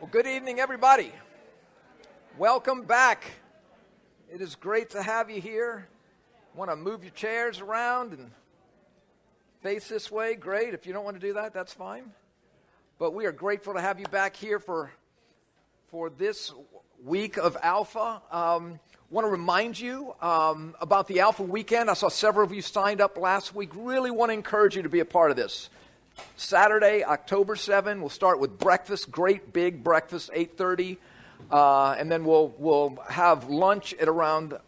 Well, good evening, everybody. Welcome back. It is great to have you here. Want to move your chairs around and face this way? Great. If you don't want to do that, that's fine. But we are grateful to have you back here for for this week of Alpha. Um, want to remind you um, about the Alpha weekend. I saw several of you signed up last week. Really want to encourage you to be a part of this. Saturday, October 7, we'll start with breakfast, great big breakfast, 8.30. Uh, and then we'll, we'll have lunch at around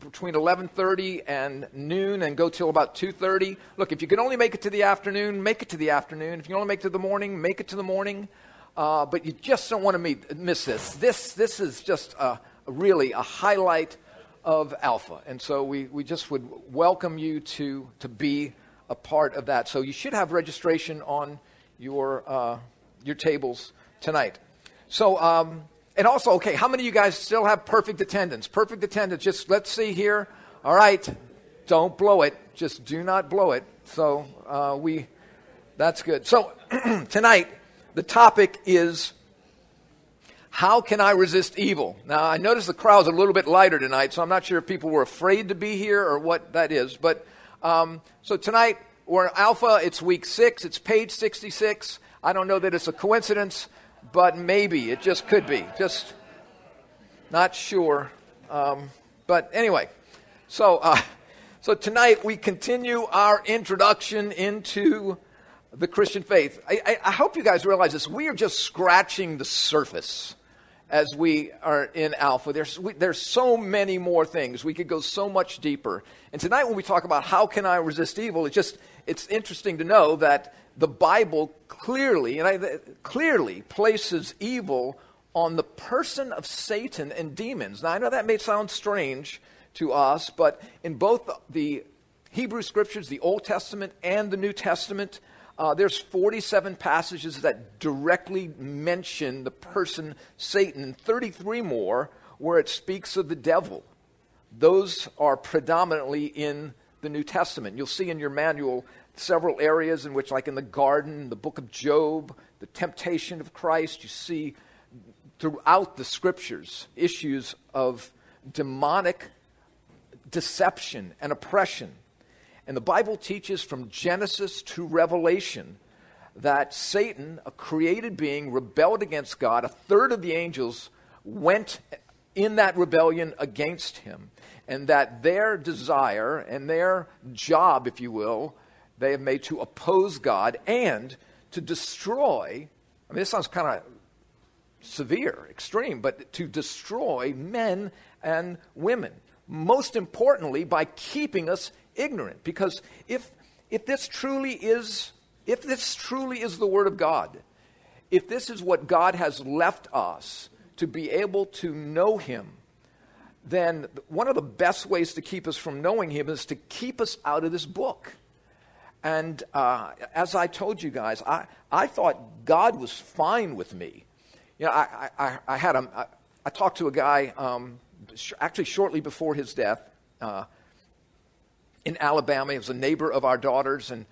between 11.30 and noon and go till about 2.30 look if you can only make it to the afternoon make it to the afternoon. If you can only make it to the morning make it to the morning. Uh, but you just don't want to meet, miss this. This this is just a, really a highlight of alpha. And so we, we just would welcome you to to be a part of that. So you should have registration on your, uh, your tables tonight. So, um, and also, okay, how many of you guys still have perfect attendance? Perfect attendance, just let's see here. All right, don't blow it. Just do not blow it. So uh, we, that's good. So tonight, the topic is how can I resist evil? Now, I notice the crowd's a little bit lighter tonight, so I'm not sure if people were afraid to be here or what that is. But um, so tonight, we're Alpha. It's week six. It's page 66. I don't know that it's a coincidence, but maybe. It just could be. Just not sure. Um, but anyway, so, uh, so tonight we continue our introduction into the Christian faith. I, I, I hope you guys realize this. We are just scratching the surface as we are in Alpha. There's, we, there's so many more things. We could go so much deeper. And tonight, when we talk about how can I resist evil, it's just it's interesting to know that the Bible clearly and I, clearly places evil on the person of Satan and demons. Now, I know that may sound strange to us, but in both the Hebrew scriptures, the Old Testament and the New Testament, uh, there's 47 passages that directly mention the person Satan, 33 more where it speaks of the devil. Those are predominantly in the New Testament. You'll see in your manual several areas in which, like in the garden, the book of Job, the temptation of Christ, you see throughout the scriptures issues of demonic deception and oppression and the Bible teaches from Genesis to Revelation that Satan, a created being, rebelled against God. A third of the angels went in that rebellion against him. And that their desire and their job, if you will, they have made to oppose God and to destroy. I mean, this sounds kind of severe, extreme, but to destroy men and women. Most importantly, by keeping us ignorant. Because if, if this truly is, if this truly is the Word of God, if this is what God has left us to be able to know Him, then one of the best ways to keep us from knowing Him is to keep us out of this book. And uh, as I told you guys, I, I thought God was fine with me. You know, I, I, I had a, I, I talked to a guy um, sh- actually shortly before his death. Uh, in Alabama. He was a neighbor of our daughters and,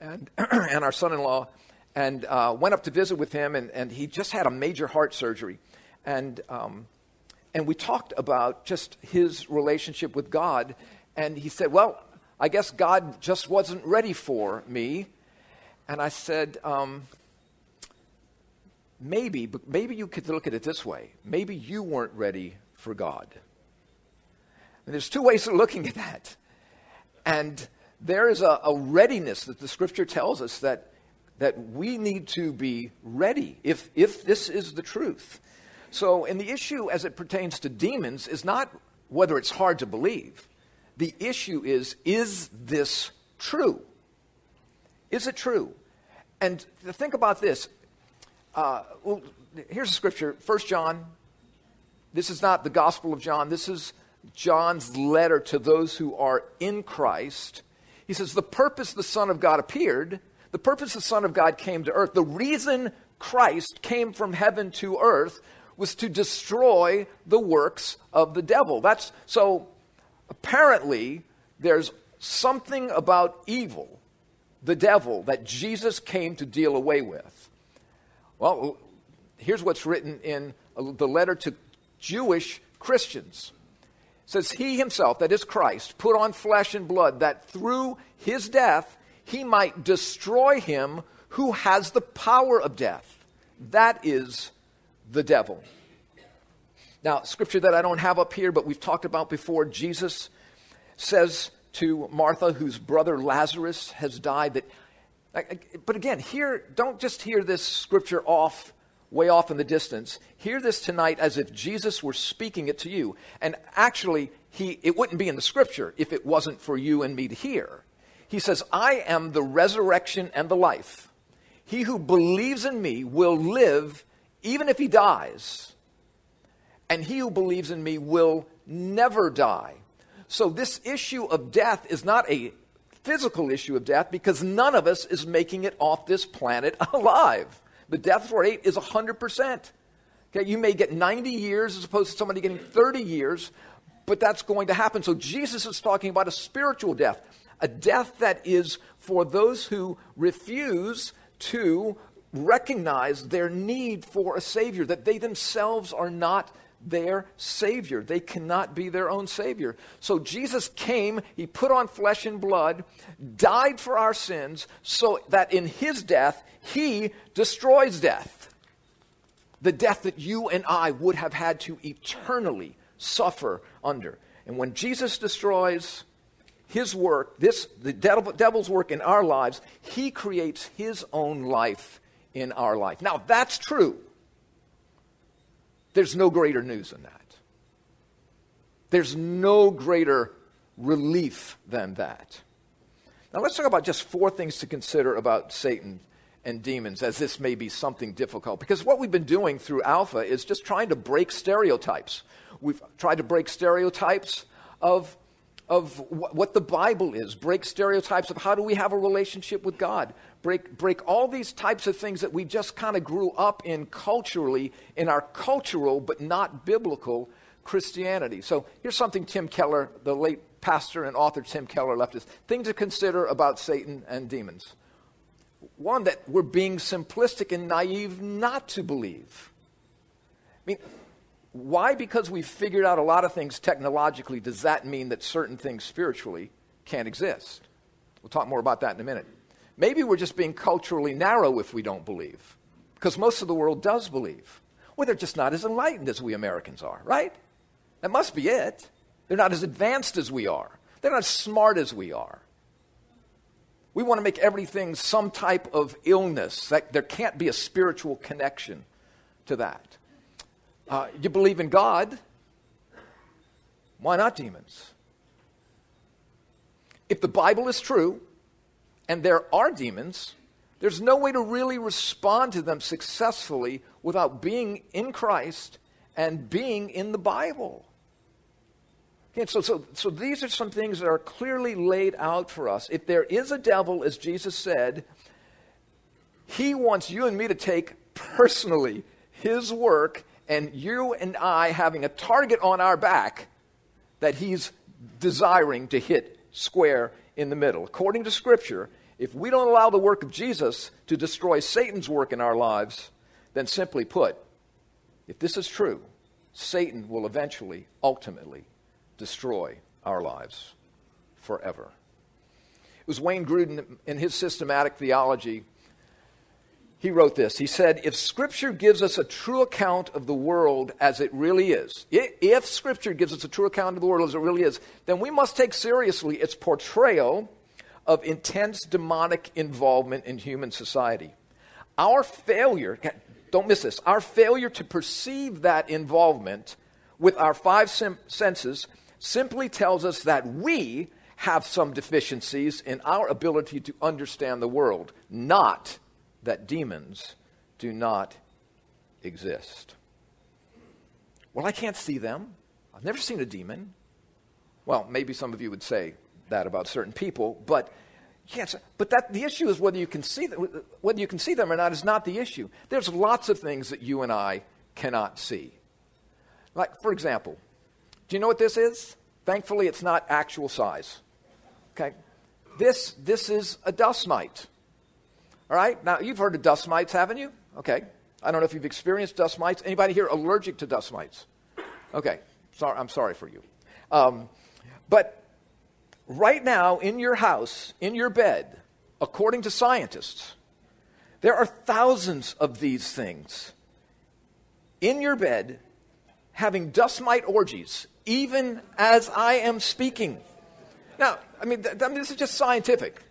and, and our son in law. And uh, went up to visit with him, and, and he just had a major heart surgery. And, um, and we talked about just his relationship with God. And he said, Well, I guess God just wasn't ready for me. And I said, um, Maybe, but maybe you could look at it this way. Maybe you weren't ready for God. And there's two ways of looking at that. And there is a, a readiness that the scripture tells us that, that we need to be ready if, if this is the truth. So, and the issue as it pertains to demons is not whether it's hard to believe. The issue is, is this true? Is it true? And think about this. Uh, well, here's a scripture, 1 John. This is not the Gospel of John. This is John's letter to those who are in Christ, he says, The purpose the Son of God appeared, the purpose the Son of God came to earth, the reason Christ came from heaven to earth was to destroy the works of the devil. That's so apparently there's something about evil, the devil, that Jesus came to deal away with. Well, here's what's written in the letter to Jewish Christians. Says, He himself, that is Christ, put on flesh and blood, that through his death he might destroy him who has the power of death. That is the devil. Now, scripture that I don't have up here, but we've talked about before, Jesus says to Martha, whose brother Lazarus has died, that, but again, here, don't just hear this scripture off, way off in the distance. Hear this tonight as if Jesus were speaking it to you. And actually, he, it wouldn't be in the scripture if it wasn't for you and me to hear. He says, I am the resurrection and the life. He who believes in me will live even if he dies. And he who believes in me will never die. So, this issue of death is not a physical issue of death because none of us is making it off this planet alive. The death rate is 100%. Okay, you may get 90 years as opposed to somebody getting 30 years, but that's going to happen. So, Jesus is talking about a spiritual death, a death that is for those who refuse to recognize their need for a Savior, that they themselves are not their Savior. They cannot be their own Savior. So Jesus came, He put on flesh and blood, died for our sins, so that in His death, He destroys death. The death that you and I would have had to eternally suffer under. And when Jesus destroys his work, this the devil's work in our lives, he creates his own life in our life. Now that's true. There's no greater news than that. There's no greater relief than that. Now, let's talk about just four things to consider about Satan and demons, as this may be something difficult. Because what we've been doing through Alpha is just trying to break stereotypes. We've tried to break stereotypes of, of what the Bible is, break stereotypes of how do we have a relationship with God, break, break all these types of things that we just kind of grew up in culturally, in our cultural but not biblical Christianity. So here's something Tim Keller, the late pastor and author Tim Keller, left us things to consider about Satan and demons. One, that we're being simplistic and naive not to believe. I mean, why? Because we've figured out a lot of things technologically, does that mean that certain things spiritually can't exist? We'll talk more about that in a minute. Maybe we're just being culturally narrow if we don't believe, because most of the world does believe. Well, they're just not as enlightened as we Americans are, right? That must be it. They're not as advanced as we are, they're not as smart as we are. We want to make everything some type of illness. That there can't be a spiritual connection to that. Uh, you believe in God. Why not demons? If the Bible is true, and there are demons, there's no way to really respond to them successfully without being in Christ and being in the Bible. Okay, so, so, so these are some things that are clearly laid out for us. If there is a devil, as Jesus said, he wants you and me to take personally his work and you and I having a target on our back that he's desiring to hit square in the middle. According to Scripture, if we don't allow the work of Jesus to destroy Satan's work in our lives, then simply put, if this is true, Satan will eventually, ultimately, destroy our lives forever. It was Wayne Grudem in his systematic theology. He wrote this. He said, If Scripture gives us a true account of the world as it really is, if Scripture gives us a true account of the world as it really is, then we must take seriously its portrayal of intense demonic involvement in human society. Our failure, don't miss this, our failure to perceive that involvement with our five sim- senses simply tells us that we have some deficiencies in our ability to understand the world, not that demons do not exist. Well, I can't see them. I've never seen a demon. Well, maybe some of you would say that about certain people, but say, but that the issue is whether you can see them, whether you can see them or not is not the issue. There's lots of things that you and I cannot see. Like, for example, do you know what this is? Thankfully, it's not actual size. Okay? This, this is a dust mite. All right? Now, you've heard of dust mites, haven't you? Okay. I don't know if you've experienced dust mites. Anybody here allergic to dust mites? Okay, sorry, I'm sorry for you. Um, but right now, in your house, in your bed, according to scientists, there are thousands of these things in your bed having dust mite orgies, even as I am speaking. Now, I mean, th- I mean, this is just scientific.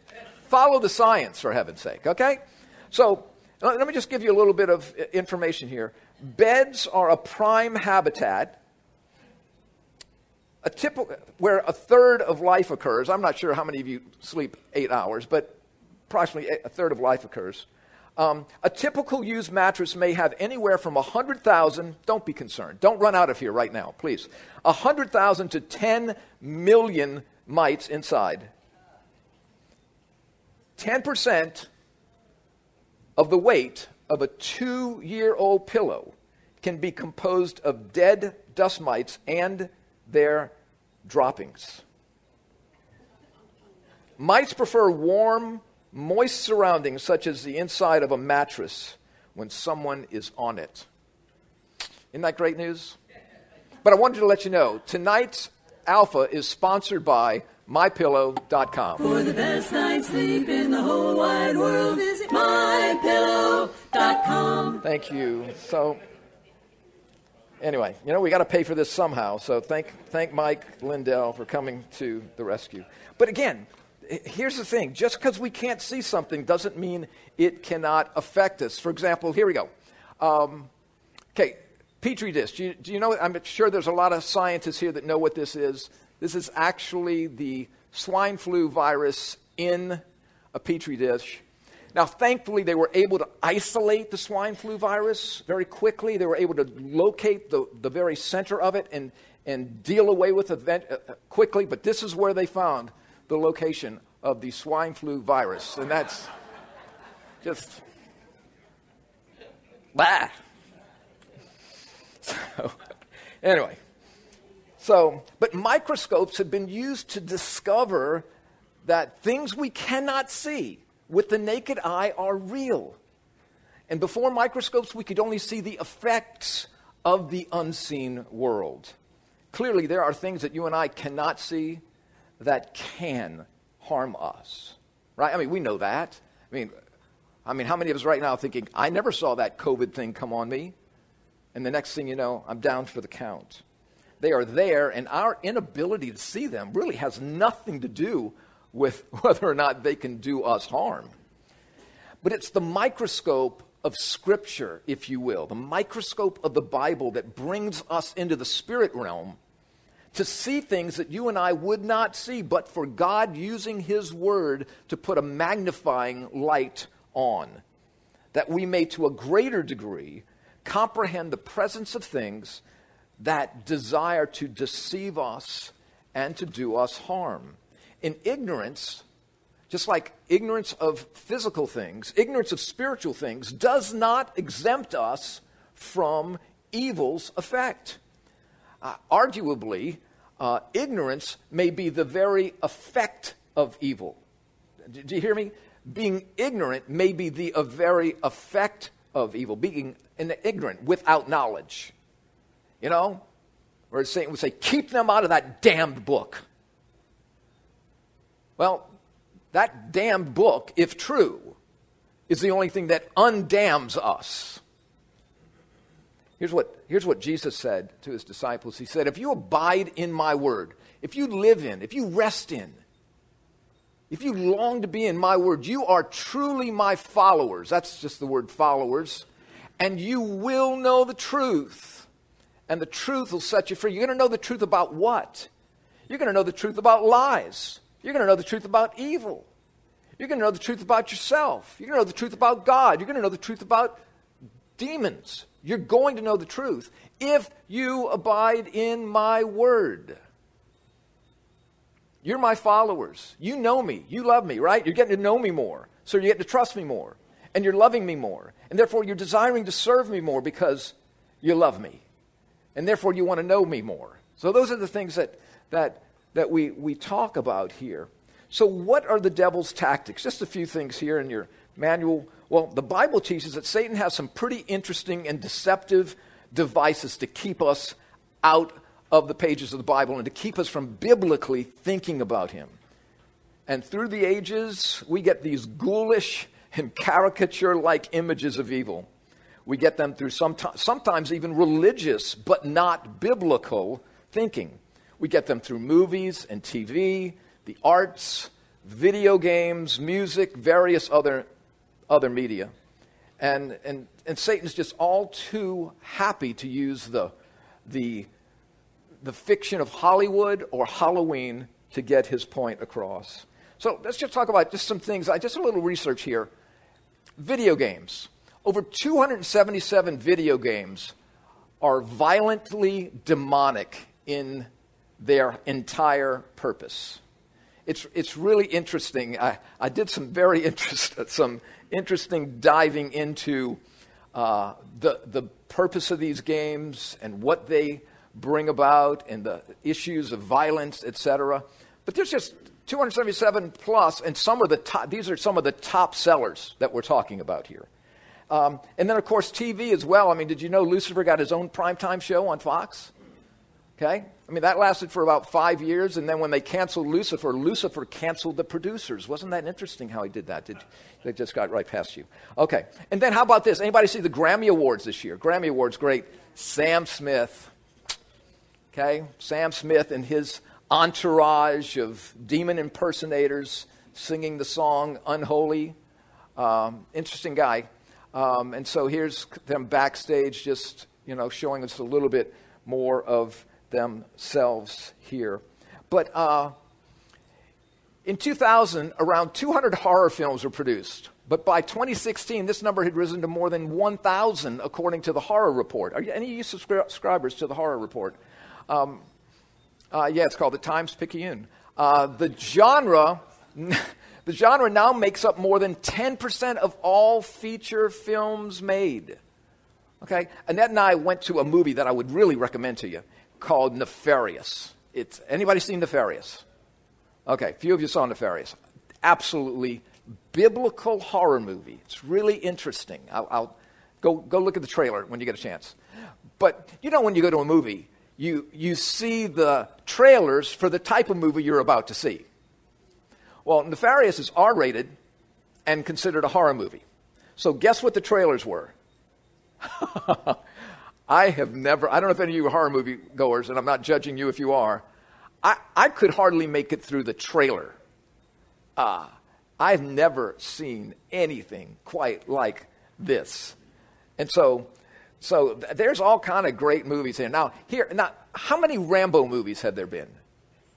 Follow the science, for heaven's sake, okay? So, let me just give you a little bit of information here. Beds are a prime habitat a typical, where a third of life occurs. I'm not sure how many of you sleep eight hours, but approximately a third of life occurs. Um, a typical used mattress may have anywhere from 100,000, don't be concerned, don't run out of here right now, please. 100,000 to 10 million mites inside. 10% of the weight of a two year old pillow can be composed of dead dust mites and their droppings. Mites prefer warm, moist surroundings, such as the inside of a mattress, when someone is on it. Isn't that great news? But I wanted to let you know tonight's Alpha is sponsored by MyPillow.com. For the best night's sleep in the whole wide world, visit MyPillow.com. Thank you. So, anyway, you know, we got to pay for this somehow. So thank, thank Mike Lindell for coming to the rescue. But again, here's the thing just because we can't see something doesn't mean it cannot affect us. For example, here we go. Um, okay, Petri dish. Do you, do you know? I'm sure there's a lot of scientists here that know what this is. This is actually the swine flu virus in a Petri dish. Now, thankfully, they were able to isolate the swine flu virus very quickly. They were able to locate the, the very center of it and, and deal away with it uh, quickly. But this is where they found the location of the swine flu virus. And that's just. Bah. So, anyway. So, but microscopes have been used to discover that things we cannot see with the naked eye are real. And before microscopes, we could only see the effects of the unseen world. Clearly, there are things that you and I cannot see that can harm us. Right? I mean, we know that. I mean, I mean, how many of us right now thinking, I never saw that COVID thing come on me? And the next thing you know, I'm down for the count. They are there, and our inability to see them really has nothing to do with whether or not they can do us harm. But it's the microscope of Scripture, if you will, the microscope of the Bible that brings us into the spirit realm to see things that you and I would not see, but for God using His Word to put a magnifying light on, that we may to a greater degree comprehend the presence of things that desire to deceive us and to do us harm. In ignorance, just like ignorance of physical things, ignorance of spiritual things does not exempt us from evil's effect. Uh, arguably, uh, ignorance may be the very effect of evil. Do you hear me? Being ignorant may be the very effect of evil, being ignorant without knowledge. You know? Where Satan would say, keep them out of that damned book. Well, that damned book, if true, is the only thing that undams us. Here's what, here's what Jesus said to his disciples He said, If you abide in my word, if you live in, if you rest in, if you long to be in my word, you are truly my followers. That's just the word followers. And you will know the truth. And the truth will set you free. You're going to know the truth about what? You're going to know the truth about lies. You're going to know the truth about evil. You're going to know the truth about yourself. You're going to know the truth about God. You're going to know the truth about demons. You're going to know the truth if you abide in my word. You're my followers. You know me. You love me, right? You're getting to know me more. So you're getting to trust me more. And you're loving me more. And therefore you're desiring to serve me more because you love me. And therefore you want to know me more. So those are the things that, that, that we, we talk about here. So, what are the devil's tactics? Just a few things here in your manual Well, the Bible teaches that Satan has some pretty interesting and deceptive devices to keep us out of the pages of the Bible and to keep us from biblically thinking about him. And through the ages, we get these ghoulish and caricature like images of evil. We get them through some sometimes even religious but not biblical thinking. We get them through movies and TV, the arts, video games, music, various other, other media. And, and, and Satan's just all too happy to use the, the, the fiction of Hollywood or Halloween to get his point across. So let's just talk about just some things. I just a little research here. Video games. Over 277 video games are violently demonic in their entire purpose. It's, it's really interesting. I, I did some very interest, some interesting diving into uh, the, the purpose of these games and what they bring about and the issues of violence, etc. But there's just 277 plus, and some of the top, these are some of the top sellers that we're talking about here. Um, and then, of course, TV as well. I mean, did you know Lucifer got his own primetime show on Fox? Okay? I mean, that lasted for about five years, and then when they canceled Lucifer, Lucifer canceled the producers. Wasn't that interesting how he did that? Did, they just got right past you. Okay. And then how about this? Anybody see the Grammy Awards this year? Grammy Awards, great. Sam Smith. Okay? Sam Smith and his entourage of demon impersonators singing the song Unholy. Um, interesting guy. Um, and so here's them backstage just, you know, showing us a little bit more of themselves here. But uh, in 2000, around 200 horror films were produced. But by 2016, this number had risen to more than 1,000, according to the Horror Report. Are any of you subscribers to the Horror Report? Um, uh, yeah, it's called the Times Picayune. Uh, the genre, the genre now makes up more than 10% of all feature films made. Okay, Annette and I went to a movie that I would really recommend to you called Nefarious. It's anybody seen Nefarious? Okay, few of you saw Nefarious. Absolutely biblical horror movie. It's really interesting. I'll, I'll go go look at the trailer when you get a chance. But you know, when you go to a movie, you you see the trailers for the type of movie you're about to see. Well, Nefarious is R-rated and considered a horror movie. So guess what the trailers were? I have never, I don't know if any of you are horror movie goers, and I'm not judging you if you are. I, I could hardly make it through the trailer. Uh, I've never seen anything quite like this. And so, so there's all kind of great movies here. Now, here, now, how many Rambo movies have there been?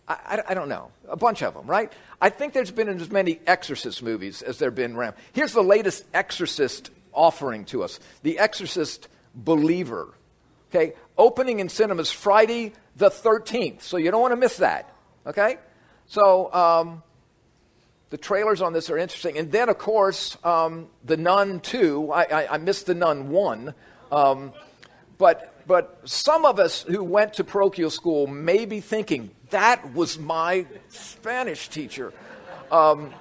I, I, don't know. A bunch of them, right? I think there's been as many Exorcist movies as there have been Ram. Here's the latest Exorcist offering to us The Exorcist Believer. Okay, opening in cinemas Friday the 13th, so you don't want to miss that. Okay, so um, the trailers on this are interesting, and then of course um, the Nun 2. I, I, I, missed the Nun 1, um, but but some of us who went to parochial school may be thinking that was my Spanish teacher. Um,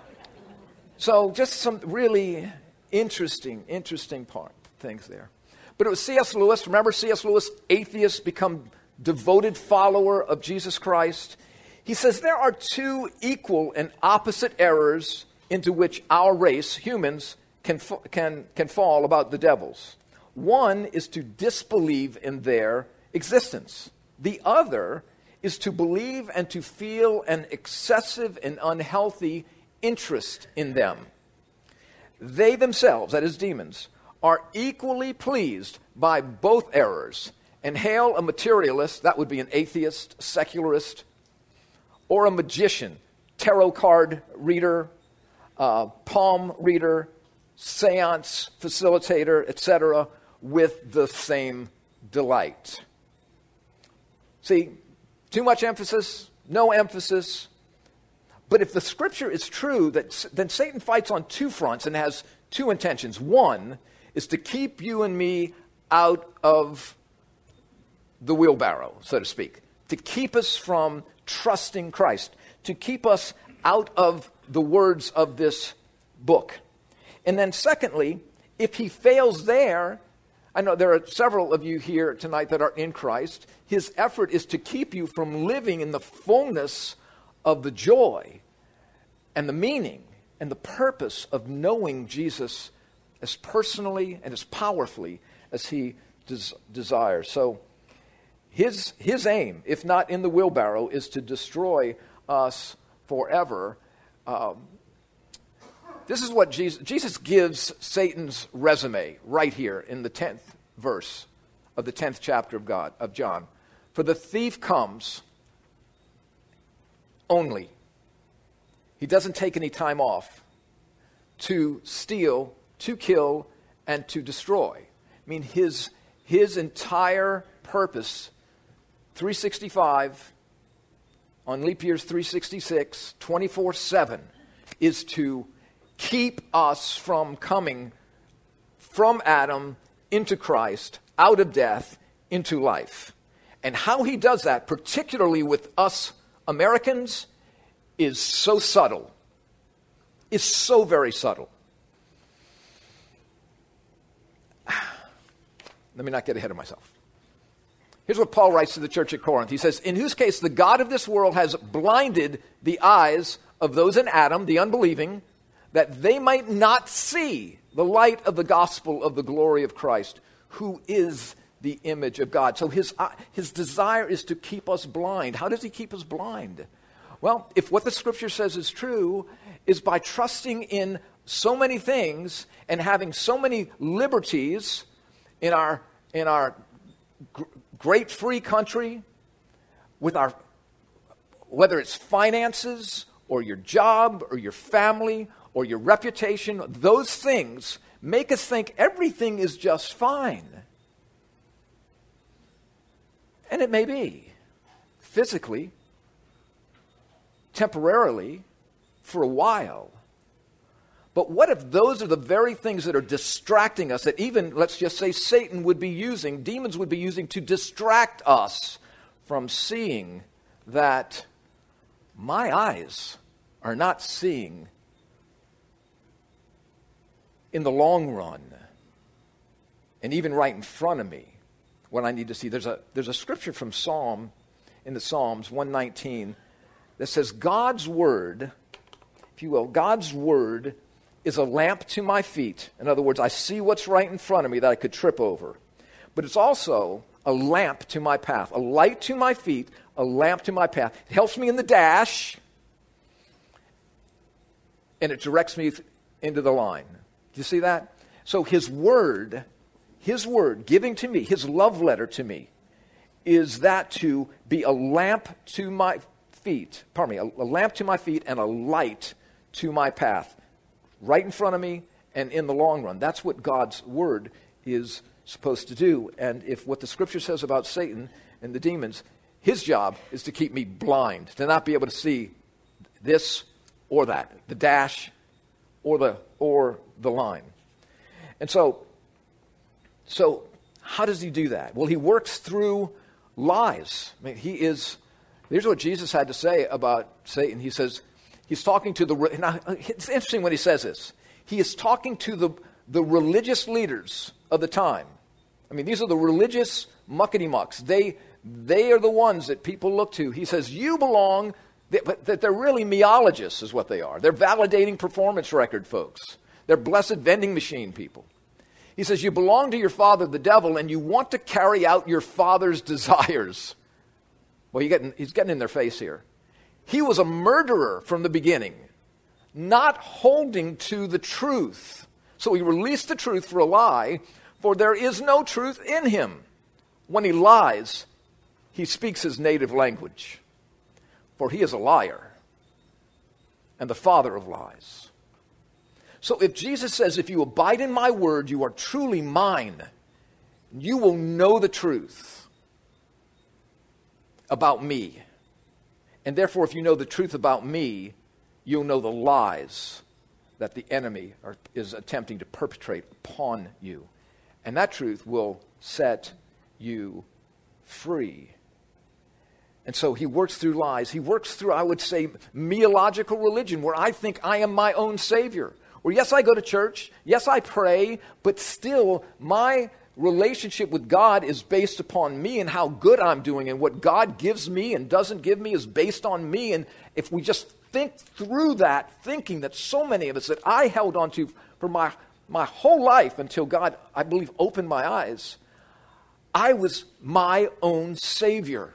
so just some really interesting, interesting part things there. But it was C.S. Lewis. Remember C.S. Lewis, atheist, become devoted follower of Jesus Christ. He says there are two equal and opposite errors into which our race, humans, can, can, can fall about the devils. One is to disbelieve in their existence. The other is to believe and to feel an excessive and unhealthy interest in them. They themselves, that is, demons, are equally pleased by both errors and hail a materialist, that would be an atheist, secularist, or a magician, tarot card reader, uh, palm reader, seance facilitator, etc., with the same delight. See, too much emphasis, no emphasis. But if the scripture is true, that, then Satan fights on two fronts and has two intentions. One is to keep you and me out of the wheelbarrow, so to speak, to keep us from trusting Christ, to keep us out of the words of this book. And then, secondly, if he fails there, I know there are several of you here tonight that are in Christ. His effort is to keep you from living in the fullness of the joy and the meaning and the purpose of knowing Jesus as personally and as powerfully as he des- desires. So, his, his aim, if not in the wheelbarrow, is to destroy us forever. Um, this is what Jesus, Jesus gives Satan's resume right here in the 10th verse of the 10th chapter of God, of John. For the thief comes only. He doesn't take any time off to steal, to kill, and to destroy. I mean, his, his entire purpose, 365, on leap years 366, 24 7, is to keep us from coming from Adam into Christ, out of death into life. And how he does that, particularly with us Americans, is so subtle, is so very subtle. Let me not get ahead of myself. Here's what Paul writes to the church at Corinth. He says, In whose case the God of this world has blinded the eyes of those in Adam, the unbelieving, that they might not see the light of the gospel of the glory of Christ, who is the image of God. So his, uh, his desire is to keep us blind. How does he keep us blind? Well, if what the scripture says is true, is by trusting in so many things and having so many liberties in our, in our gr- great free country, with our, whether it's finances or your job or your family or your reputation, those things make us think everything is just fine. And it may be, physically, temporarily, for a while. But what if those are the very things that are distracting us, that even, let's just say, Satan would be using, demons would be using to distract us from seeing that my eyes are not seeing in the long run and even right in front of me what I need to see. There's a, there's a scripture from Psalm, in the Psalms 119, that says, God's word, if you will, God's word is a lamp to my feet. In other words, I see what's right in front of me that I could trip over. But it's also a lamp to my path, a light to my feet, a lamp to my path. It helps me in the dash, and it directs me into the line. Do you see that? So his word, his word giving to me, his love letter to me, is that to be a lamp to my feet, pardon me, a, a lamp to my feet and a light to my path, right in front of me and in the long run. That's what God's word is supposed to do. And if what the scripture says about Satan and the demons, his job is to keep me blind, to not be able to see this or that, the dash or the or the line. And so, so how does he do that? Well, he works through lies. I mean, he is. Here's what Jesus had to say about Satan. He says, he's talking to the. Now, it's interesting when he says this. He is talking to the, the religious leaders of the time. I mean, these are the religious muckety mucks. They, they are the ones that people look to. He says, You belong, that they're really meologists, is what they are. They're validating performance record folks. They're blessed vending machine people. He says, You belong to your father, the devil, and you want to carry out your father's desires. Well, he's getting in their face here. He was a murderer from the beginning, not holding to the truth. So he released the truth for a lie, for there is no truth in him. When he lies, he speaks his native language, for he is a liar and the father of lies. So if Jesus says, If you abide in my word, you are truly mine, you will know the truth about me. And therefore, if you know the truth about me, you'll know the lies that the enemy are, is attempting to perpetrate upon you. And that truth will set you free. And so he works through lies. He works through, I would say, meological religion, where I think I am my own Savior Where, yes, I go to church. Yes, I pray. But still, my relationship with God is based upon me and how good I'm doing. And what God gives me and doesn't give me is based on me. And if we just think through that thinking that so many of us that I held on to for my, my whole life until God, I believe, opened my eyes, I was my own Savior.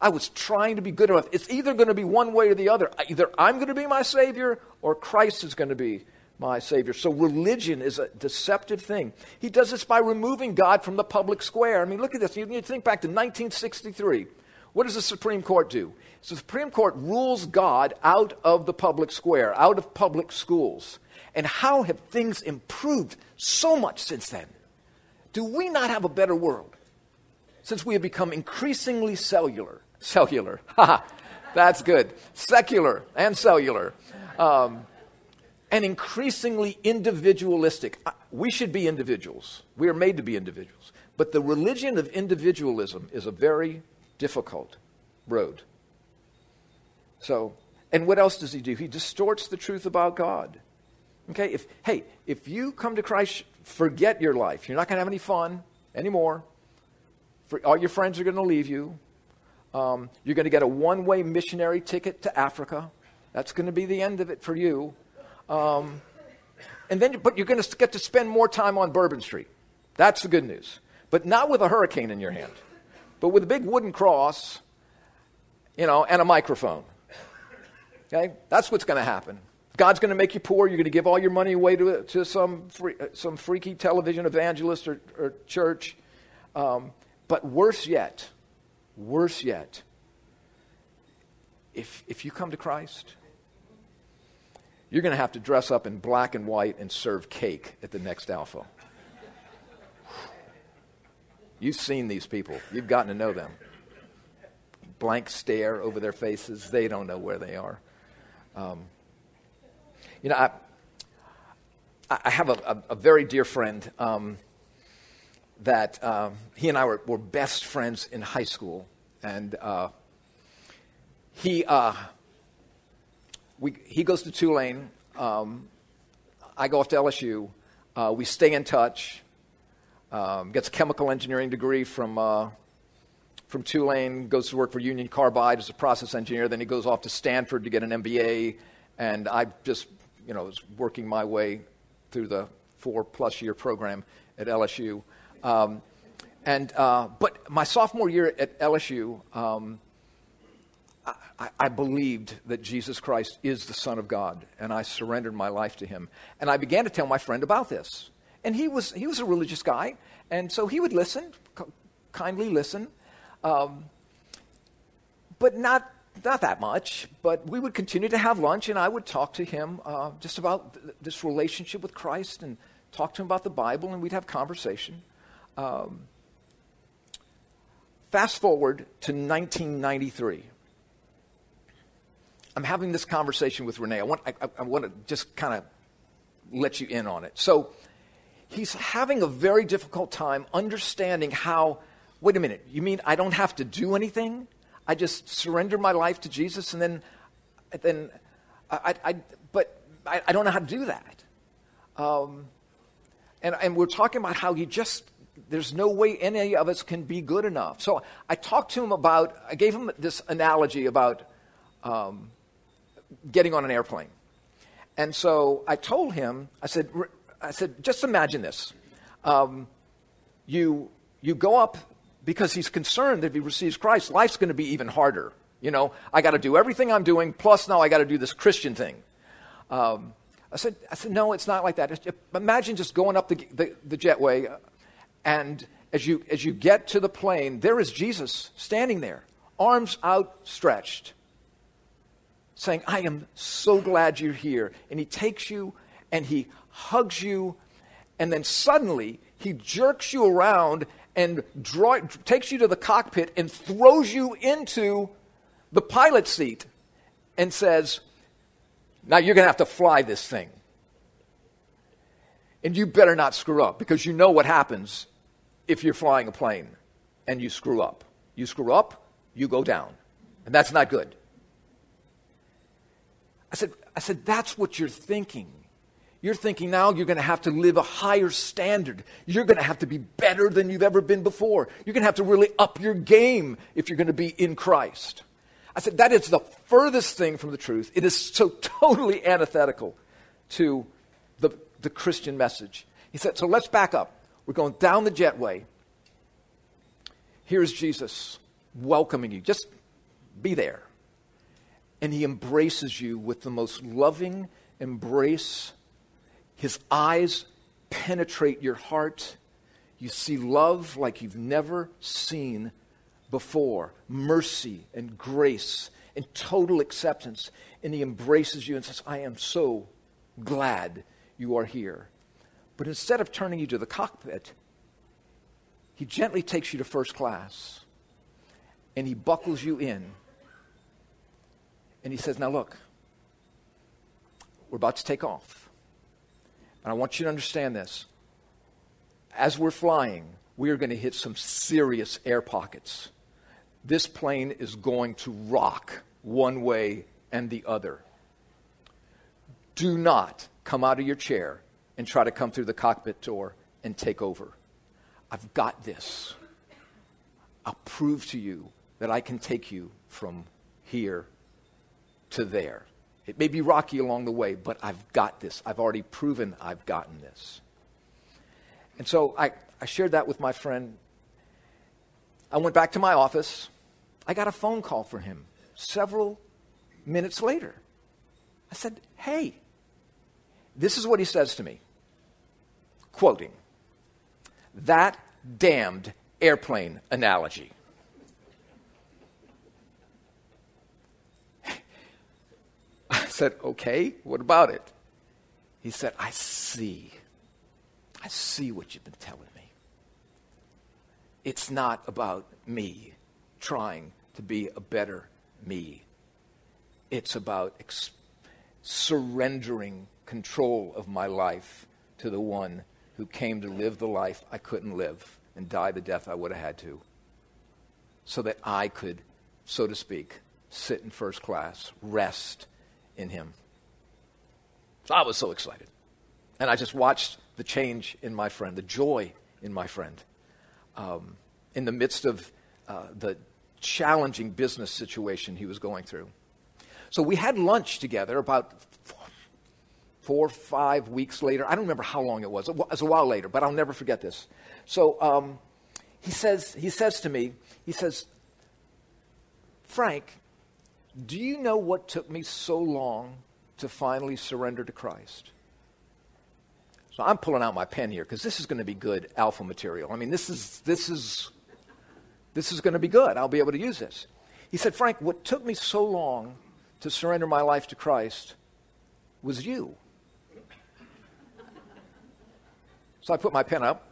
I was trying to be good enough. It's either going to be one way or the other. Either I'm going to be my Savior or Christ is going to be my Savior. So religion is a deceptive thing. He does this by removing God from the public square. I mean, look at this. You need to think back to 1963. What does the Supreme Court do? The Supreme Court rules God out of the public square, out of public schools. And how have things improved so much since then? Do we not have a better world since we have become increasingly cellular? Cellular. That's good. Secular and cellular. Um, and increasingly individualistic. We should be individuals. We are made to be individuals. But the religion of individualism is a very difficult road. So, and what else does he do? He distorts the truth about God. Okay, if hey, if you come to Christ, forget your life. You're not going to have any fun anymore. For, all your friends are going to leave you. Um, you're going to get a one-way missionary ticket to Africa. That's going to be the end of it for you. Um, and then, but you're going to get to spend more time on Bourbon Street. That's the good news. But not with a hurricane in your hand, but with a big wooden cross, you know, and a microphone. Okay, that's what's going to happen. God's going to make you poor. You're going to give all your money away to, to some, free, some freaky television evangelist or, or church. Um, but worse yet, worse yet, if, if you come to Christ, you're going to have to dress up in black and white and serve cake at the next Alpha. You've seen these people, you've gotten to know them. Blank stare over their faces, they don't know where they are. Um, you know, I, I have a, a, a very dear friend um, that uh, he and I were, were, best friends in high school. And uh, he, uh, we, he goes to Tulane. Um, I go off to LSU. Uh, we stay in touch. Um, gets a chemical engineering degree from, uh, from Tulane, goes to work for Union Carbide as a process engineer. Then he goes off to Stanford to get an MBA. And I just, you know, was working my way through the four plus year program at LSU. Um, and, uh, but my sophomore year at LSU, um, I, I, believed that Jesus Christ is the Son of God, and I surrendered my life to Him. And I began to tell my friend about this. And he was, he was a religious guy, and so he would listen, kindly listen, um, but not, not that much. But we would continue to have lunch, and I would talk to him uh, just about th- this relationship with Christ and talk to him about the Bible, and we'd have conversation. Um, fast forward to 1993. I'm having this conversation with Renee. I want, I, I want to just kind of let you in on it. So he's having a very difficult time understanding how, wait a minute, you mean I don't have to do anything? I just surrender my life to Jesus and then, then I, I but I, I, don't know how to do that. Um, and, and we're talking about how he just, there's no way any of us can be good enough. So I talked to him about, I gave him this analogy about, um, getting on an airplane. And so I told him, I said, I said, just imagine this. Um, you, you go up because he's concerned that if he receives Christ, life's going to be even harder. You know, I got to do everything I'm doing, plus now I got to do this Christian thing. Um, I said, I said, no, it's not like that. Imagine just going up the, the, the jetway, and as you, as you get to the plane, there is Jesus standing there, arms outstretched saying, I am so glad you're here. And he takes you and he hugs you, and then suddenly he jerks you around and draw, takes you to the cockpit and throws you into the pilot seat and says, Now you're going to have to fly this thing. And you better not screw up because you know what happens if you're flying a plane and you screw up. You screw up, you go down. And that's not good. I said, I said, that's what you're thinking. You're thinking now you're going to have to live a higher standard. You're going to have to be better than you've ever been before. You're going to have to really up your game if you're going to be in Christ. I said, that is the furthest thing from the truth. It is so totally antithetical to the, the Christian message. He said, so let's back up. We're going down the jetway. Here's Jesus welcoming you. Just be there. And he embraces you with the most loving embrace. His eyes penetrate your heart. You see love like you've never seen before mercy and grace and total acceptance. And he embraces you and says, I am so glad you are here. But instead of turning you to the cockpit, he gently takes you to first class and he buckles you in. And he says, Now look, we're about to take off. And I want you to understand this. As we're flying, we are going to hit some serious air pockets. This plane is going to rock one way and the other. Do not come out of your chair and try to come through the cockpit door and take over. I've got this. I'll prove to you that I can take you from here to there. It may be rocky along the way, but I've got this. I've already proven I've gotten this. And so I, I shared that with my friend. I went back to my office. I got a phone call for him several minutes later. I said, Hey, this is what he says to me quoting, that damned airplane analogy. I said, okay, what about it? He said, I see. I see what you've been telling me. It's not about me trying to be a better me. It's about ex- surrendering control of my life to the one who came to live the life I couldn't live and die the death I would have had to, so that I could, so to speak, sit in first class, rest in Him. So I was so excited. And I just watched the change in my friend, the joy in my friend, um, in the midst of uh, the challenging business situation he was going through. So we had lunch together about four, five weeks later. I don't remember how long it was. It was a while later, but I'll never forget this. So um, he, says, he says to me, he says, Frank, do you know what took me so long to finally surrender to Christ? So I'm pulling out my pen here because this is going to be good alpha material. I mean, this is, this is, this is going to be good. I'll be able to use this. He said, Frank, what took me so long to surrender my life to Christ was you. So I put my pen up.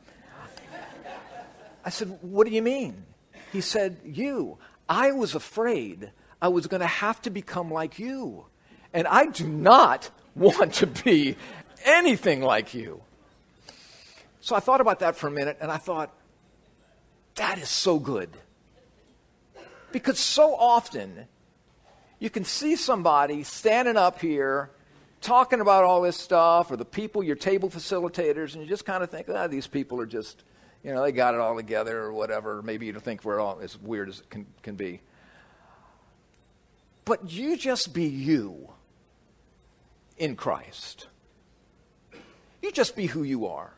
I said, What do you mean? He said, You. I was afraid I was going to have to become like you. And I do not want to be anything like you. So I thought about that for a minute and I thought, that is so good. Because so often you can see somebody standing up here talking about all this stuff or the people, your table facilitators, and you just kind of think, ah, these people are just, you know, they got it all together or whatever. Maybe you don't think we're all as weird as it can, can be. But you just be you in Christ. You just be who you are.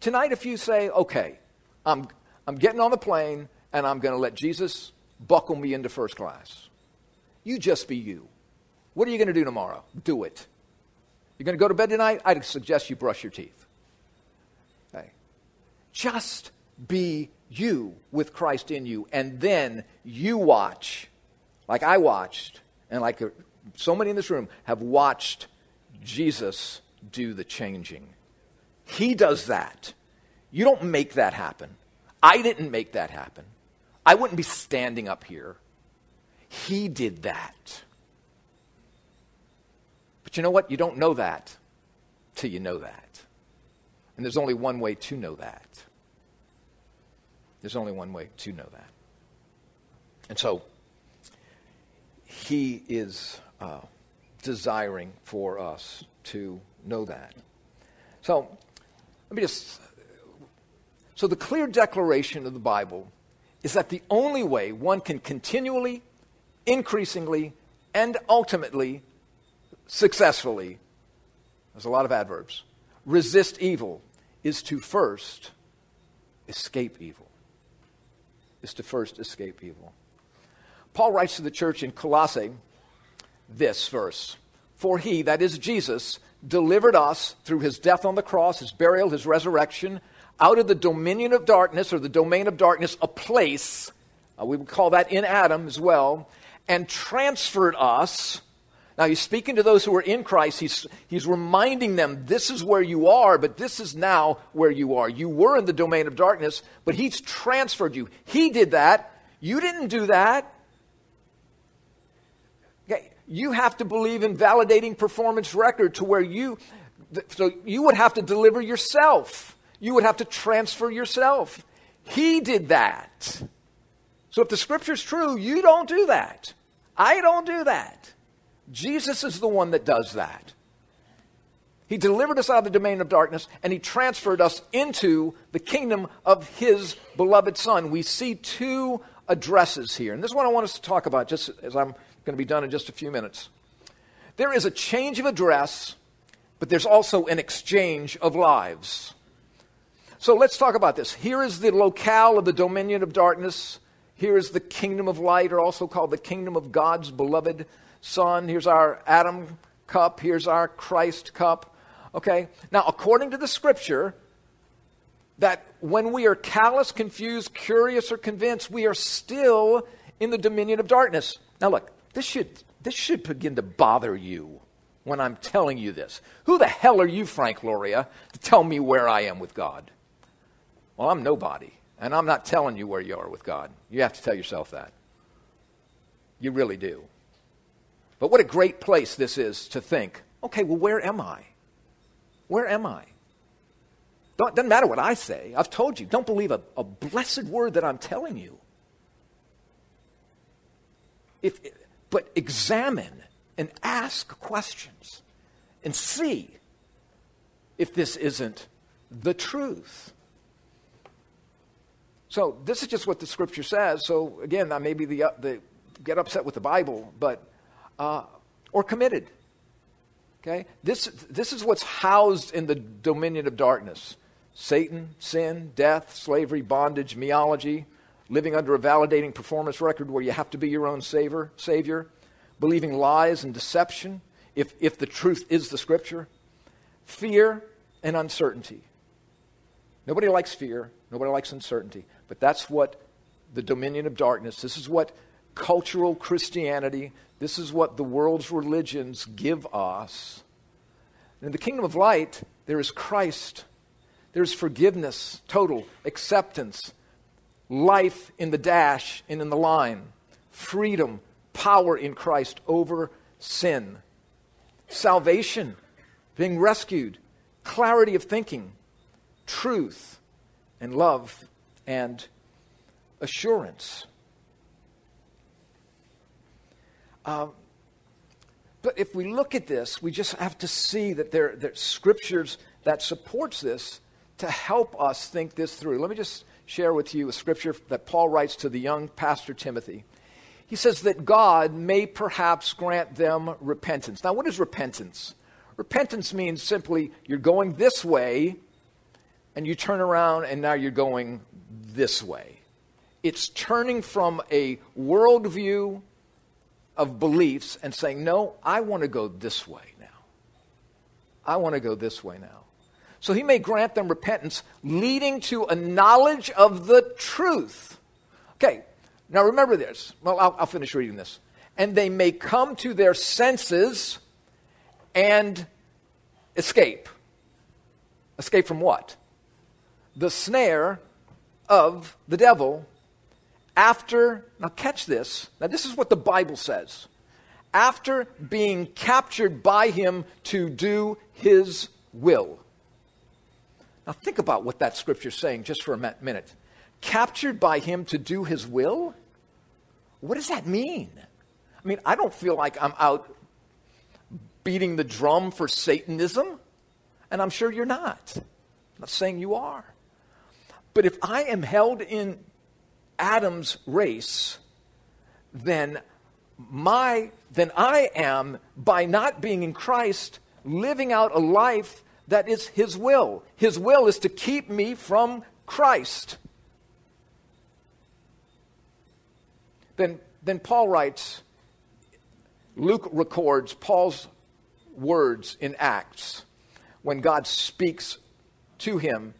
Tonight, if you say, okay, I'm, I'm getting on the plane and I'm going to let Jesus buckle me into first class, you just be you. What are you going to do tomorrow? Do it. You're going to go to bed tonight? I'd suggest you brush your teeth. Okay. Just be you with Christ in you, and then you watch, like I watched, and like uh, so many in this room have watched Jesus do the changing. He does that. You don't make that happen. I didn't make that happen. I wouldn't be standing up here. He did that. But you know what? You don't know that till you know that. And there's only one way to know that. There's only one way to know that. And so, he is uh, desiring for us to know that. So, let me just. So, the clear declaration of the Bible is that the only way one can continually, increasingly, and ultimately, successfully, there's a lot of adverbs, resist evil is to first escape evil. Is to first escape evil. Paul writes to the church in Colossae this verse For he, that is Jesus, delivered us through his death on the cross, his burial, his resurrection, out of the dominion of darkness or the domain of darkness, a place, uh, we would call that in Adam as well, and transferred us. Now, he's speaking to those who are in Christ. He's, he's reminding them this is where you are, but this is now where you are. You were in the domain of darkness, but he's transferred you. He did that. You didn't do that. Okay, you have to believe in validating performance record to where you, so you would have to deliver yourself. You would have to transfer yourself. He did that. So if the scripture's true, you don't do that. I don't do that. Jesus is the one that does that. He delivered us out of the domain of darkness and he transferred us into the kingdom of his beloved Son. We see two addresses here. And this is what I want us to talk about just as I'm going to be done in just a few minutes. There is a change of address, but there's also an exchange of lives. So let's talk about this. Here is the locale of the dominion of darkness. Here is the kingdom of light, or also called the kingdom of God's beloved Son. Here's our Adam cup. Here's our Christ cup. Okay? Now, according to the scripture, that when we are callous, confused, curious, or convinced, we are still in the dominion of darkness. Now, look, this should, this should begin to bother you when I'm telling you this. Who the hell are you, Frank Loria, to tell me where I am with God? Well, I'm nobody, and I'm not telling you where you are with God. You have to tell yourself that. You really do. But what a great place this is to think okay, well, where am I? Where am I? Don't, doesn't matter what I say. I've told you. Don't believe a, a blessed word that I'm telling you. If, but examine and ask questions and see if this isn't the truth. So this is just what the scripture says. So again, I may be the, uh, the get upset with the Bible, but uh, or committed. Okay, this this is what's housed in the dominion of darkness: Satan, sin, death, slavery, bondage, meology, living under a validating performance record where you have to be your own savior, savior, believing lies and deception. If if the truth is the scripture, fear and uncertainty. Nobody likes fear. Nobody likes uncertainty. But that's what the dominion of darkness, this is what cultural Christianity, this is what the world's religions give us. In the kingdom of light, there is Christ. There's forgiveness, total acceptance, life in the dash and in the line, freedom, power in Christ over sin, salvation, being rescued, clarity of thinking, truth, and love and assurance. Um, but if we look at this, we just have to see that there, there are scriptures that supports this to help us think this through. Let me just share with you a scripture that Paul writes to the young pastor Timothy. He says that God may perhaps grant them repentance. Now, what is repentance? Repentance means simply you're going this way and you turn around and now you're going this way. It's turning from a worldview of beliefs and saying, no, I want to go this way now. I want to go this way now. So he may grant them repentance, leading to a knowledge of the truth. Okay, now remember this. Well, I'll, I'll finish reading this. And they may come to their senses and escape. Escape from what? The snare of the devil after, now catch this, now this is what the Bible says. After being captured by him to do his will. Now think about what that scripture is saying just for a minute. Captured by him to do his will? What does that mean? I mean, I don't feel like I'm out beating the drum for Satanism. And I'm sure you're not. I'm not saying you are. But if I am held in Adam's race, then my then I am by not being in Christ living out a life that is his will. His will is to keep me from Christ. Then then Paul writes Luke records Paul's words in Acts when God speaks to him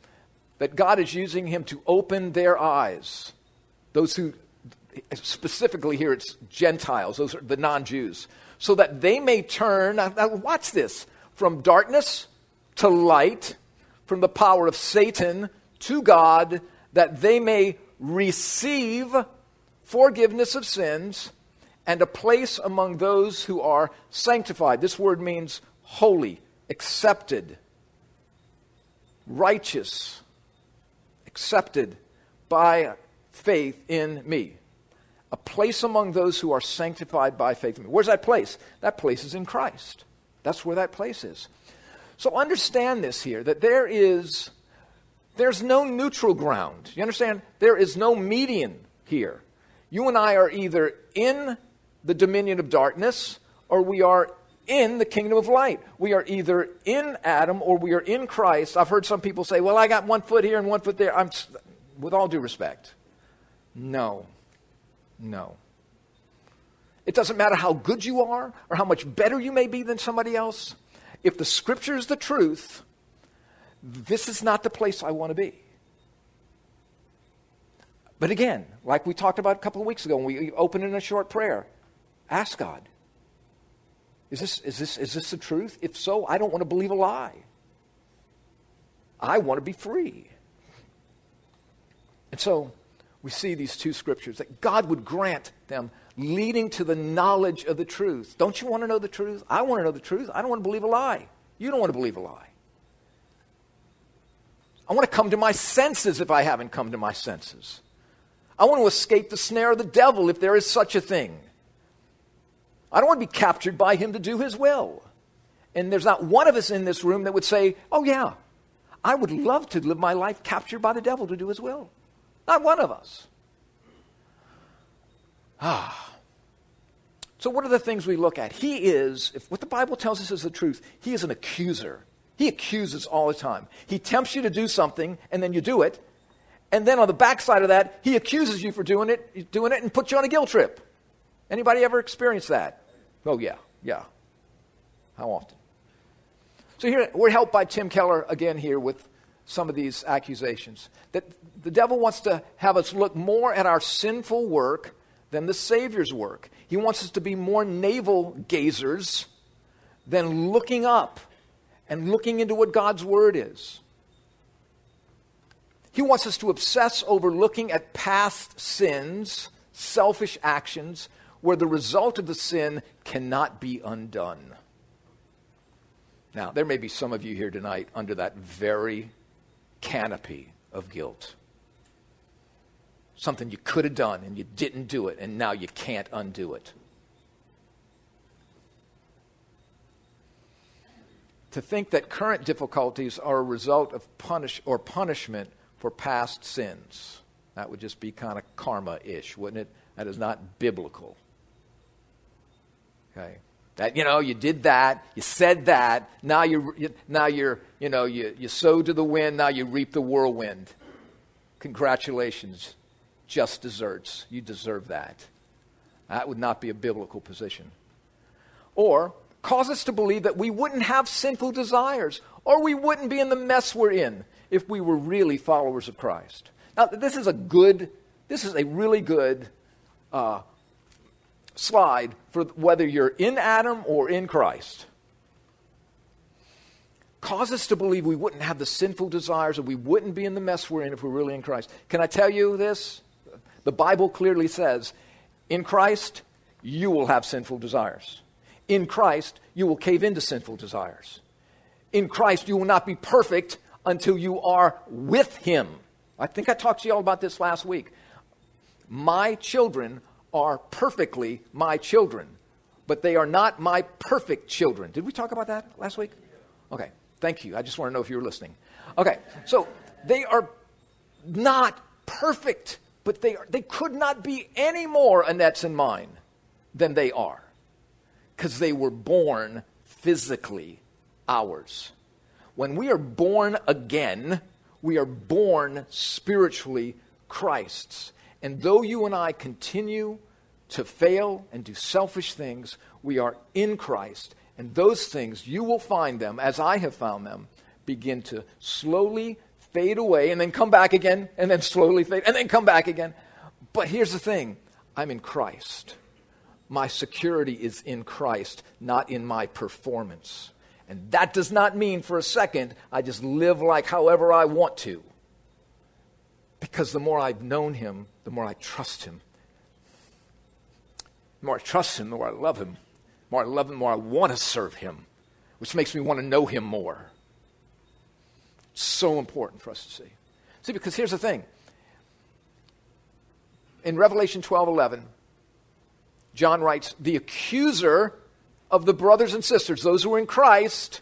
that God is using him to open their eyes. Those who, specifically here, it's Gentiles, those are the non Jews, so that they may turn, now, watch this, from darkness to light, from the power of Satan to God, that they may receive forgiveness of sins and a place among those who are sanctified. This word means holy, accepted, righteous, accepted by faith in me. A place among those who are sanctified by faith in me. Where's that place? That place is in Christ. That's where that place is. So understand this here that there is there's no neutral ground. You understand? There is no median here. You and I are either in the dominion of darkness or we are in the kingdom of light. We are either in Adam or we are in Christ. I've heard some people say, well, I got one foot here and one foot there. I'm, with all due respect, no. No. It doesn't matter how good you are or how much better you may be than somebody else. If the scripture is the truth, this is not the place I want to be. But again, like we talked about a couple of weeks ago when we opened in a short prayer, ask God is this, is, this, is this the truth? If so, I don't want to believe a lie. I want to be free. And so we see these two scriptures that God would grant them leading to the knowledge of the truth. Don't you want to know the truth? I want to know the truth. I don't want to believe a lie. You don't want to believe a lie. I want to come to my senses if I haven't come to my senses. I want to escape the snare of the devil if there is such a thing. I don't want to be captured by him to do his will. And there's not one of us in this room that would say, oh, yeah, I would love to live my life captured by the devil to do his will. Not one of us. Ah. So, what are the things we look at? He is, if what the Bible tells us is the truth, he is an accuser. He accuses all the time. He tempts you to do something, and then you do it. And then on the backside of that, he accuses you for doing it, doing it and puts you on a guilt trip. Anybody ever experienced that? Oh, yeah, yeah. How often? So here, we're helped by Tim Keller again here with some of these accusations. That the devil wants to have us look more at our sinful work than the Savior's work. He wants us to be more navel gazers than looking up and looking into what God's Word is. He wants us to obsess over looking at past sins, selfish actions, where the result of the sin cannot be undone. Now, there may be some of you here tonight under that very canopy of guilt. Something you could have done and you didn't do it, and now you can't undo it. To think that current difficulties are a result of punish or punishment for past sins. That would just be kind of karma ish, wouldn't it? That is not biblical. Okay. That, you know, you did that, you said that, now you, now you're, you know, you, you sowed to the wind, now you reap the whirlwind. Congratulations, just desserts. You deserve that. That would not be a biblical position. Or cause us to believe that we wouldn't have sinful desires, or we wouldn't be in the mess we're in if we were really followers of Christ. Now, this is a good, this is a really good uh, slide for whether you're in Adam or in Christ. Cause us to believe we wouldn't have the sinful desires and we wouldn't be in the mess we're in if we're really in Christ. Can I tell you this? The Bible clearly says in Christ, you will have sinful desires. In Christ, you will cave into sinful desires. In Christ, you will not be perfect until you are with Him. I think I talked to you all about this last week. My children are perfectly my children, but they are not my perfect children. Did we talk about that last week? Okay. Thank you. I just want to know if you were listening. Okay, so they are not perfect, but they, are, they could not be any more Annette's and mine than they are because they were born physically ours. When we are born again, we are born spiritually Christ's. And though you and I continue to fail and do selfish things, we are in Christ. And those things, you will find them, as I have found them, begin to slowly fade away and then come back again, and then slowly fade, and then come back again. But here's the thing I'm in Christ. My security is in Christ, not in my performance. And that does not mean for a second I just live like however I want to. Because the more I've known him, the more I trust him. The more I trust him, the more I love him. The more I love him, the more I want to serve him, which makes me want to know him more. So important for us to see. See, because here's the thing. In Revelation 12 11, John writes, The accuser of the brothers and sisters, those who are in Christ,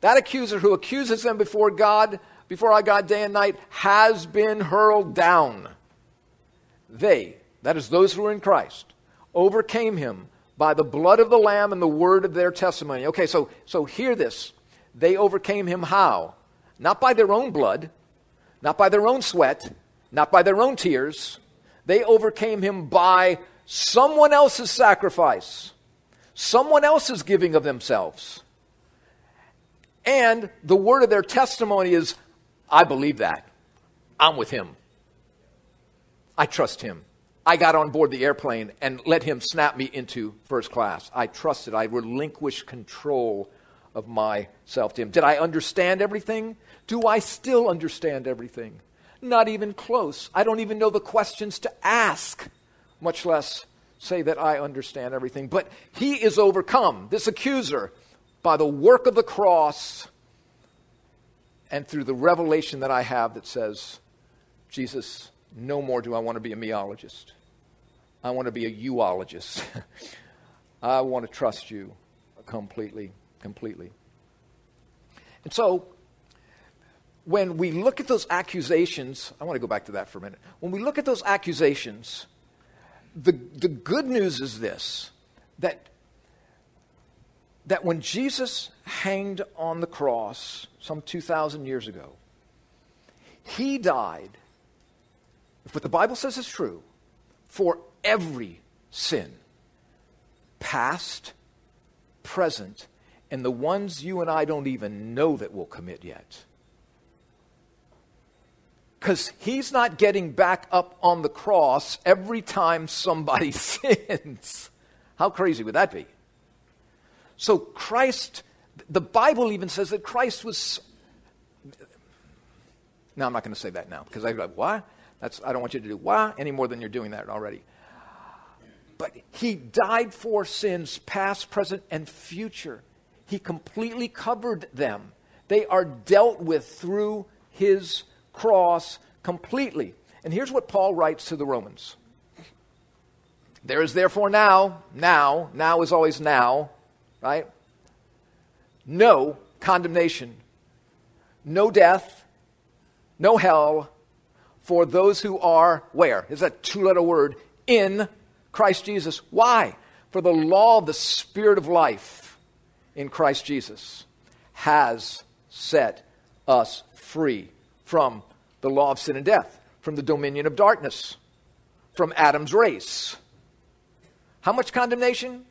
that accuser who accuses them before God, before our God day and night, has been hurled down. They, that is those who are in Christ, overcame him by the blood of the Lamb and the word of their testimony. Okay, so, so hear this. They overcame him how? Not by their own blood, not by their own sweat, not by their own tears. They overcame him by someone else's sacrifice, someone else's giving of themselves. And the word of their testimony is, I believe that. I'm with him. I trust him. I got on board the airplane and let him snap me into first class. I trusted. I relinquished control of myself to him. Did I understand everything? Do I still understand everything? Not even close. I don't even know the questions to ask, much less say that I understand everything. But he is overcome, this accuser, by the work of the cross and through the revelation that I have that says, Jesus, no more do I want to be a meologist. I want to be a euologist. I want to trust you completely, completely. And so, when we look at those accusations, I want to go back to that for a minute. When we look at those accusations, the, the good news is this that, that when Jesus hanged on the cross some 2,000 years ago, he died if what the Bible says is true, for every sin, past, present, and the ones you and I don't even know that we'll commit yet. Because he's not getting back up on the cross every time somebody sins. How crazy would that be? So, Christ, the Bible even says that Christ was. Now, I'm not going to say that now because I go, what? That's, I don't want you to do why any more than you're doing that already. But he died for sins, past, present, and future. He completely covered them. They are dealt with through his cross completely. And here's what Paul writes to the Romans There is therefore now, now, now is always now, right? No condemnation, no death, no hell, for those who are where? Is that two letter word? In Christ Jesus. Why? For the law of the Spirit of life in Christ Jesus has set us free from the law of sin and death, from the dominion of darkness, from Adam's race. How much condemnation?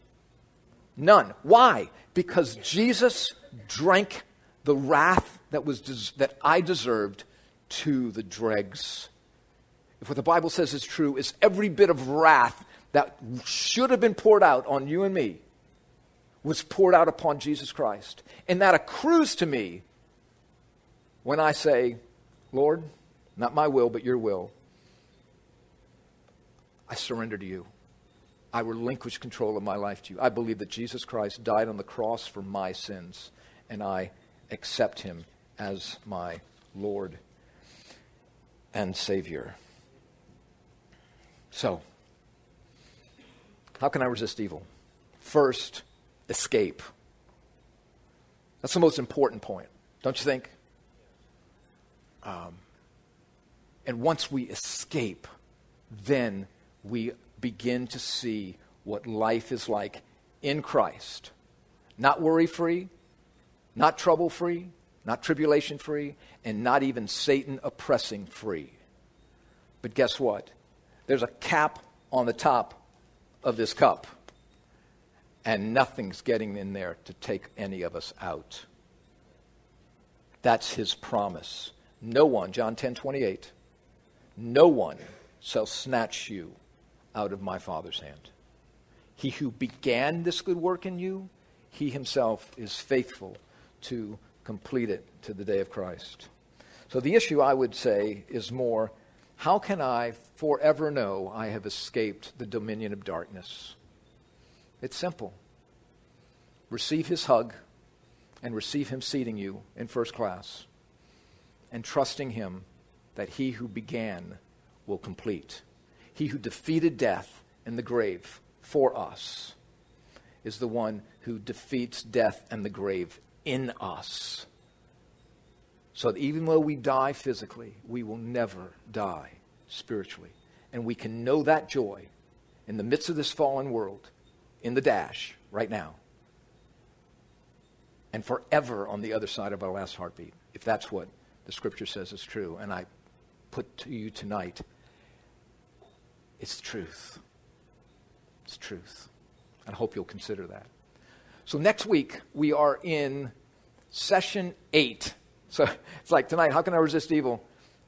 None. Why? Because Jesus drank the wrath that, was des- that I deserved to the dregs. If what the Bible says is true, is every bit of wrath that should have been poured out on you and me was poured out upon Jesus Christ. And that accrues to me when I say, Lord, not my will, but your will. I surrender to you. I relinquish control of my life to you. I believe that Jesus Christ died on the cross for my sins, and I accept him as my Lord and Savior. So, how can I resist evil? First, escape. That's the most important point. Don't you think? Um, and once we escape, then we begin to see what life is like in Christ. Not worry free, not trouble free, not tribulation free, and not even Satan oppressing free. But guess what? There's a cap on the top of this cup, and nothing's getting in there to take any of us out. That's his promise. No one, John 10 28, no one shall snatch you out of my Father's hand. He who began this good work in you, he himself is faithful to complete it to the day of Christ. So the issue, I would say, is more how can I forever know I have escaped the dominion of darkness? It's simple. Receive his hug and receive him seating you in first class and trusting him that he who began will complete. He who defeated death and the grave for us is the one who defeats death and the grave in us. So that even though we die physically, we will never die spiritually. And we can know that joy in the midst of this fallen world, in the dash, right now, and forever on the other side of our last heartbeat, if that's what the scripture says is true. And I put to you tonight, it's truth. It's truth. I hope you'll consider that. So next week, we are in session eight. So it's like tonight, how can I resist evil?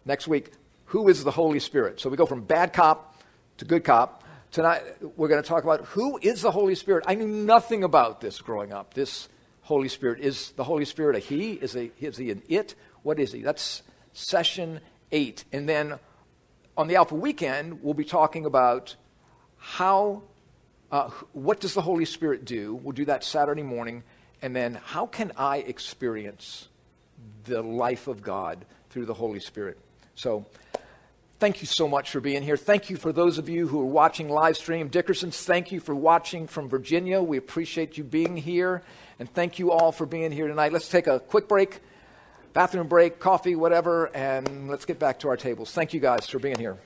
Next week, who is the Holy Spirit? So we go from bad cop to good cop. Tonight, we're going to talk about who is the Holy Spirit. I knew nothing about this growing up. This Holy Spirit. Is the Holy Spirit a he? Is, a, is he an it? What is he? That's session eight. And then on the Alpha Weekend, we'll be talking about how, uh, what does the Holy Spirit do? We'll do that Saturday morning. And then how can I experience the life of God through the Holy Spirit? So, thank you so much for being here. Thank you for those of you who are watching live stream. Dickerson's, thank you for watching from Virginia. We appreciate you being here. And thank you all for being here tonight. Let's take a quick break, bathroom break, coffee, whatever, and let's get back to our tables. Thank you guys for being here.